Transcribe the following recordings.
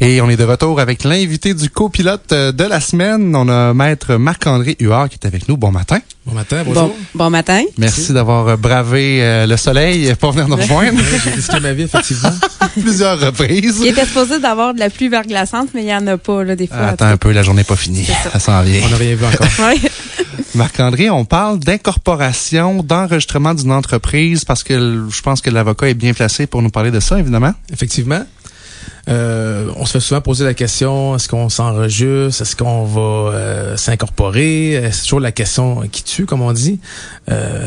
Et on est de retour avec l'invité du copilote euh, de la semaine. On a maître Marc-André Huard qui est avec nous. Bon matin. Bon matin, bonjour. Bon, matin. Merci d'avoir euh, bravé euh, le soleil pour venir nous rejoindre. J'ai risqué ma vie, effectivement. Plusieurs reprises. Il était supposé d'avoir de la pluie verglaçante, mais il n'y en a pas, là, des fois. Attends un peu, la journée n'est pas finie. Ça, s'en vient. On n'a rien vu encore. Ouais. Marc-André, on parle d'incorporation, d'enregistrement d'une entreprise parce que je pense que l'avocat est bien placé pour nous parler de ça, évidemment. Effectivement. Euh, on se fait souvent poser la question est-ce qu'on s'enregistre, est-ce qu'on va euh, s'incorporer? Euh, C'est toujours la question qui tue, comme on dit.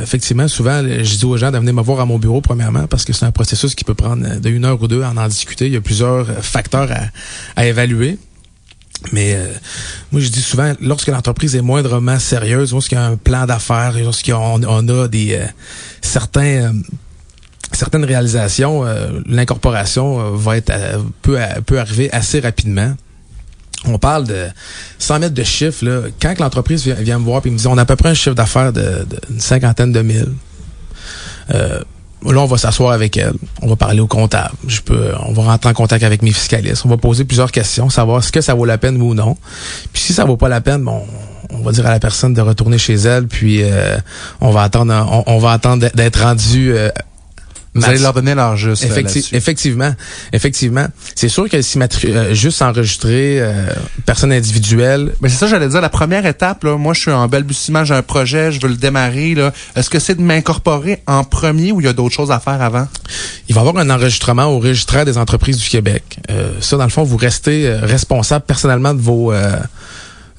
Effectivement, souvent, je dis aux gens de venir me voir à mon bureau premièrement parce que c'est un processus qui peut prendre de une heure ou deux à en discuter. Il y a plusieurs facteurs à, à évaluer. Mais moi, je dis souvent, lorsque l'entreprise est moindrement sérieuse, lorsqu'il y a un plan d'affaires, lorsqu'on on a des euh, certains euh, certaines réalisations, euh, l'incorporation euh, va être euh, peut, peut arriver assez rapidement. On parle de 100 mètres de chiffres. Là, quand l'entreprise vient, vient me voir et me dit on a à peu près un chiffre d'affaires de, cinquantaine de mille. Là, on va s'asseoir avec elle. On va parler au comptable. Je peux, on va rentrer en contact avec mes fiscalistes. On va poser plusieurs questions, savoir ce que ça vaut la peine ou non. Puis si ça vaut pas la peine, bon, on va dire à la personne de retourner chez elle. Puis euh, on va attendre, va attendre d'être rendu Vous allez leur donner leur juste. euh, Effecti- effectivement, effectivement. C'est sûr que si euh, juste enregistrer euh, personne individuelle, Ben c'est ça, j'allais dire. La première étape, là, moi, je suis en balbutiement, j'ai un projet, je veux le démarrer. Là. Est-ce que c'est de m'incorporer en premier ou il y a d'autres choses à faire avant? il va y avoir un enregistrement au registraire des entreprises du Québec. Euh, ça, dans le fond, vous restez euh, responsable personnellement de vos euh,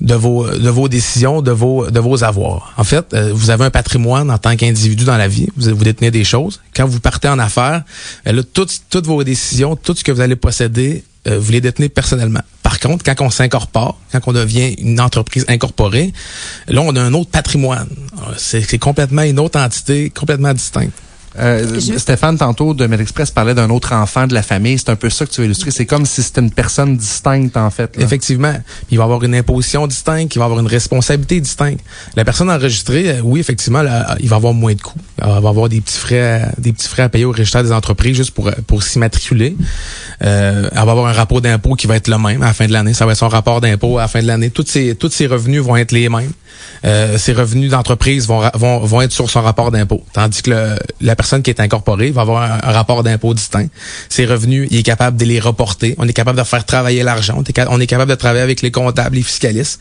de vos de vos décisions, de vos de vos avoirs. En fait, euh, vous avez un patrimoine en tant qu'individu dans la vie. Vous, vous détenez des choses. Quand vous partez en affaires, euh, là, toutes toutes vos décisions, tout ce que vous allez posséder, euh, vous les détenez personnellement. Par contre, quand on s'incorpore, quand on devient une entreprise incorporée, là, on a un autre patrimoine. Euh, C'est c'est complètement une autre entité, complètement distincte. Euh, Je- Stéphane, tantôt, de Express parlait d'un autre enfant de la famille. C'est un peu ça que tu veux illustrer. C'est comme si c'était une personne distincte, en fait. là. Effectivement. Il va avoir une imposition distincte, il va avoir une responsabilité distincte. La personne enregistrée, euh, oui, effectivement, là, il va avoir moins de coûts. Il va avoir des petits frais, des petits frais à payer au registre des entreprises juste pour, pour s'immatriculer. Euh, elle va avoir un rapport d'impôt qui va être le même à la fin de l'année. Ça va être son rapport d'impôt à la fin de l'année. Tous ses, tous ses revenus vont être les mêmes. Euh, ses revenus d'entreprise vont, vont, vont être sur son rapport d'impôt. Tandis que le- la personne qui est incorporée va avoir un, un rapport d'impôt distinct. Ses revenus, il est capable de les reporter. On est capable de faire travailler l'argent. On est capable de travailler avec les comptables, les fiscalistes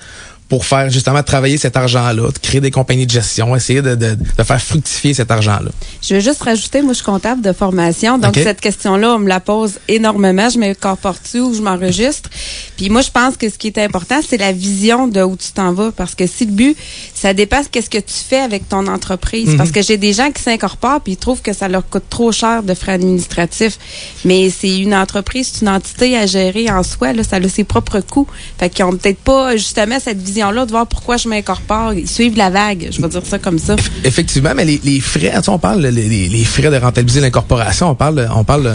pour faire justement travailler cet argent-là, de créer des compagnies de gestion, essayer de, de, de faire fructifier cet argent-là. Je veux juste rajouter, moi, je suis comptable de formation. Donc, cette question-là, on me la pose énormément. Je m'incorpore-tu ou je m'enregistre? Puis moi, je pense que ce qui est important, c'est la vision de où tu t'en vas. Parce que si le but, ça dépasse qu'est-ce que tu fais avec ton entreprise. Mhm. Parce que j'ai des gens qui s'incorporent puis ils trouvent que ça leur coûte trop cher de frais administratifs. Mais c'est une entreprise, c'est une entité à gérer en soi. Là, ça a ses propres coûts. Fait qu'ils ont peut-être pas, justement, cette vision-là de voir pourquoi je m'incorpore. Ils suivent la vague. Je vais dire ça comme ça. Effectivement, mais les, les frais, on parle les, frais de rentabiliser l'incorporation, on parle, on parle.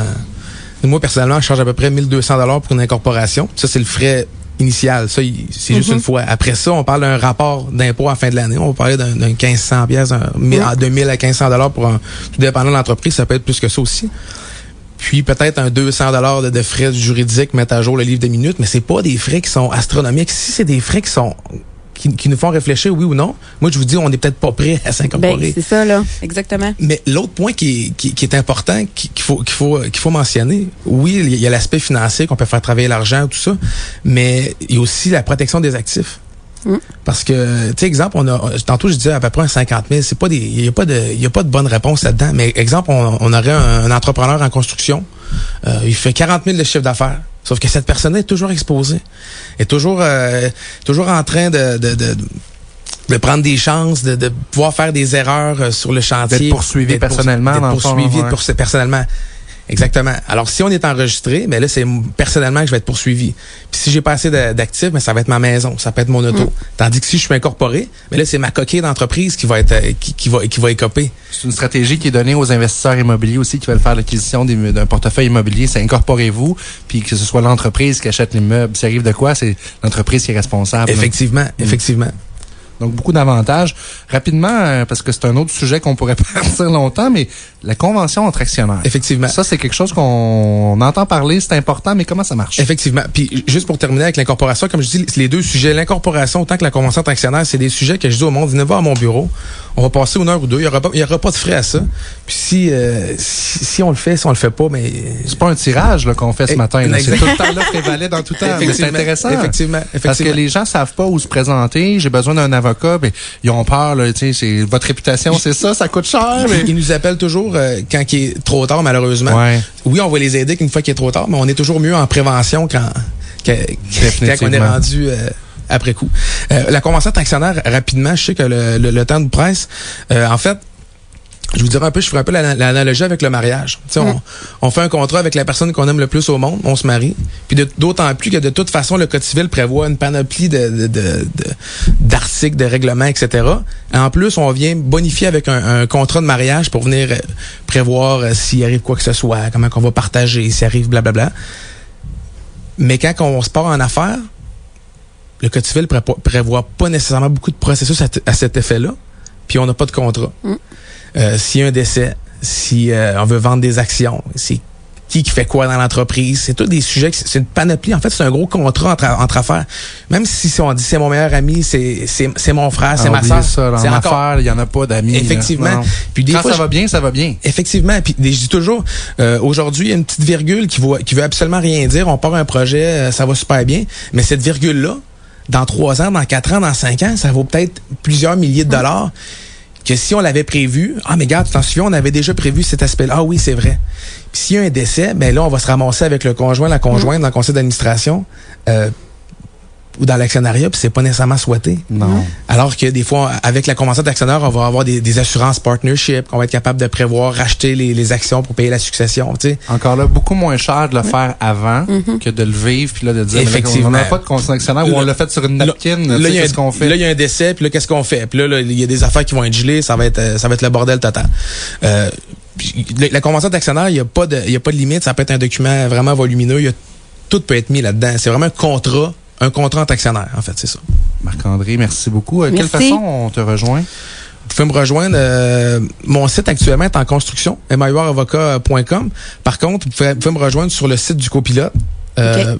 moi personnellement, je charge à peu près 1200 dollars pour une incorporation. Ça, c'est le frais initial. Ça, c'est juste Mhm. une fois. Après ça, on parle d'un rapport d'impôt à la fin de l'année. On va parler d'un d'un 1500 pièces, à 2000 à 1500 dollars pour un, tout dépendant de l'entreprise. Ça peut être plus que ça aussi. Puis peut-être un 200 dollars de, de frais juridiques, mettre à jour le livre de minutes, mais c'est pas des frais qui sont astronomiques. Si c'est des frais qui sont qui, qui nous font réfléchir, oui ou non, moi je vous dis, on n'est peut-être pas prêt à s'incorporer. Ben, c'est ça, là. Exactement. Mais l'autre point qui est, qui, qui est important, qui- qu'il faut, qu'il faut, qu'il faut mentionner, oui, il y a l'aspect financier qu'on peut faire travailler l'argent, tout ça, mais il y a aussi la protection des actifs. Mm. Parce que, tu sais, exemple, on a, tantôt je disais à peu près un 50 000, c'est pas des, il y a pas de, il y a pas de bonne réponse là-dedans. Mais exemple, on, on aurait un, un entrepreneur en construction, euh, il fait 40 000 de chiffre d'affaires. Sauf que cette personne est toujours exposée, est toujours, euh, toujours en train de, de, de de prendre des chances, de, de pouvoir faire des erreurs euh, sur le chantier. D'être poursuivi personnellement, d'être poursuivi, ouais. personnellement. Exactement. Alors, si on est enregistré, mais là, c'est personnellement que je vais être poursuivi. Puis si j'ai pas assez d'actifs, mais ça va être ma maison, ça peut être mon auto. Mm. Tandis que si je suis incorporé, mais là, c'est ma coquille d'entreprise qui va être euh, qui, qui va qui va écoper. C'est une stratégie qui est donnée aux investisseurs immobiliers aussi qui veulent faire l'acquisition d'un portefeuille immobilier. C'est incorporez-vous, puis que ce soit l'entreprise qui achète l'immeuble. S'il arrive de quoi, c'est l'entreprise qui est responsable. Effectivement, effectivement. Donc, beaucoup d'avantages. Rapidement, euh, parce que c'est un autre sujet qu'on pourrait partir longtemps, mais la convention entre actionnaires. Effectivement. Ça, c'est quelque chose qu'on entend parler, c'est important, mais comment ça marche? Effectivement. Puis juste pour terminer avec l'incorporation, comme je dis, les deux sujets, l'incorporation autant que la convention entre actionnaires, c'est des sujets que je dis au monde, venez voir à mon bureau. On va passer une heure ou deux. Il n'y aura, aura pas de frais à ça. Puis si, euh, si, si on le fait, si on le fait pas, mais... C'est pas un tirage là, qu'on fait ce Eh, matin. C'est tout le temps là prévalait dans tout temps. Mais C'est Effectivement. intéressant. Effectivement. Parce que Effectivement. les gens savent pas où se présenter. J'ai besoin d'un Ben, ils ont peur. Là, tu sais, c'est votre réputation, c'est ça, ça coûte cher. Mais... Ils nous appellent toujours euh, quand il est trop tard, malheureusement. Ouais. Oui, on va les aider qu'une fois qu'il est trop tard, mais on est toujours mieux en prévention quand, quand, quand on est rendu euh, après coup. Euh, la convention d'actionnaire, rapidement, je sais que le, le- le temps de presse, euh, en fait, je vous dirais un peu, je ferai un peu l'ana- l'analogie avec le mariage. On, on fait un contrat avec la personne qu'on aime le plus au monde, on se marie. Puis d'autant plus que de toute façon, le Code civil prévoit une panoplie de, de, de- de- d'articles, de, règlements, etc. En plus, on vient bonifier avec un, un contrat de mariage pour venir euh, prévoir euh, s'il arrive quoi que ce soit, comment qu'on va partager, s'il arrive blablabla. Mais quand on se part en affaires, le Code civil pré- prévoit pas nécessairement beaucoup de processus à, cet effet-là, puis on n'a pas de contrat. Euh, S'il y a un décès, si euh, on veut vendre des actions, c'est qui qui fait quoi dans l'entreprise, c'est tous des sujets, c'est une panoplie. En fait, c'est un gros contrat entre, entre affaires. Même si, on dit c'est mon meilleur ami, c'est c'est c'est mon frère, c'est Ah, ma soeur, ça. C'est encore l'affaire, il y en a pas d'amis. Effectivement. Puis des Quand fois, ça je- va bien, ça va bien. Effectivement. Puis je dis toujours, euh, aujourd'hui, il y a une petite virgule qui veut, qui veut absolument rien dire. On part un projet, euh, ça va super bien. Mais cette virgule-là, dans trois ans, dans quatre ans, dans cinq ans, ça vaut peut-être plusieurs milliers de dollars. Que si on l'avait prévu, ah mais regarde, tu t'en souviens, on avait déjà prévu cet aspect-là. Ah oui, c'est vrai. Puis s'il y a un décès, ben là, on va se ramasser avec le conjoint, la conjointe dans le conseil d'administration euh, ou dans l'actionnariat, puis c'est pas nécessairement souhaité. Non. Alors que des fois, avec la convention d'actionnaires, on va avoir des, des assurances partnership, qu'on va être capable de prévoir, racheter les, les actions pour payer la succession. Tu sais. Encore là, beaucoup moins cher de le faire avant que de le vivre puis là de dire mais là, Effectivement. on n'a pas de conseil actionnaire ou on l'a fait sur une napkin. Là, tu sais, il y a un- qu'est-ce qu'on fait? Là, il y a un décès, puis là, qu'est-ce qu'on fait? Puis là, il y a des affaires qui vont être gelées, ça va être, euh, ça va être le bordel total. Euh, la, convention d'actionnaire, il n'y a pas de, y a pas de limite. Ça peut être un document vraiment volumineux. Il y a, tout peut être mis là-dedans. C'est vraiment un contrat, un contrat entre actionnaires, en fait, c'est ça. Marc-André, merci beaucoup. Euh, quelle façon on te rejoint? Vous pouvez me rejoindre. euh, mon site actuellement est en construction, maiuravocat.com. Par contre, vous pouvez, vous pouvez me rejoindre sur le site du copilote. Euh.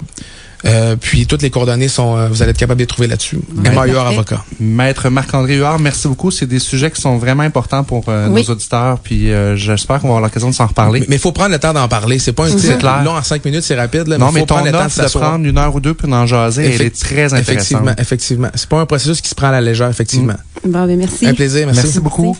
Euh, puis toutes les coordonnées sont, euh, vous allez être capable de les trouver là-dessus. Ouais. Maillard Parfait. avocat. Maître Marc-André Huard, merci beaucoup. C'est des sujets qui sont vraiment importants pour euh, Oui. nos auditeurs. Puis euh, j'espère qu'on va avoir l'occasion de s'en reparler. Mais il faut prendre le temps d'en parler. C'est pas un C'est titre clair. long en cinq minutes, c'est rapide. Là, non, faut mais ton prendre le temps de de prendre une heure ou deux pour en jaser, elle Effect- est très intéressante. Effectivement, effectivement. C'est pas un processus qui se prend à la légère, effectivement. Bon, ben merci. Un plaisir, merci. Merci beaucoup.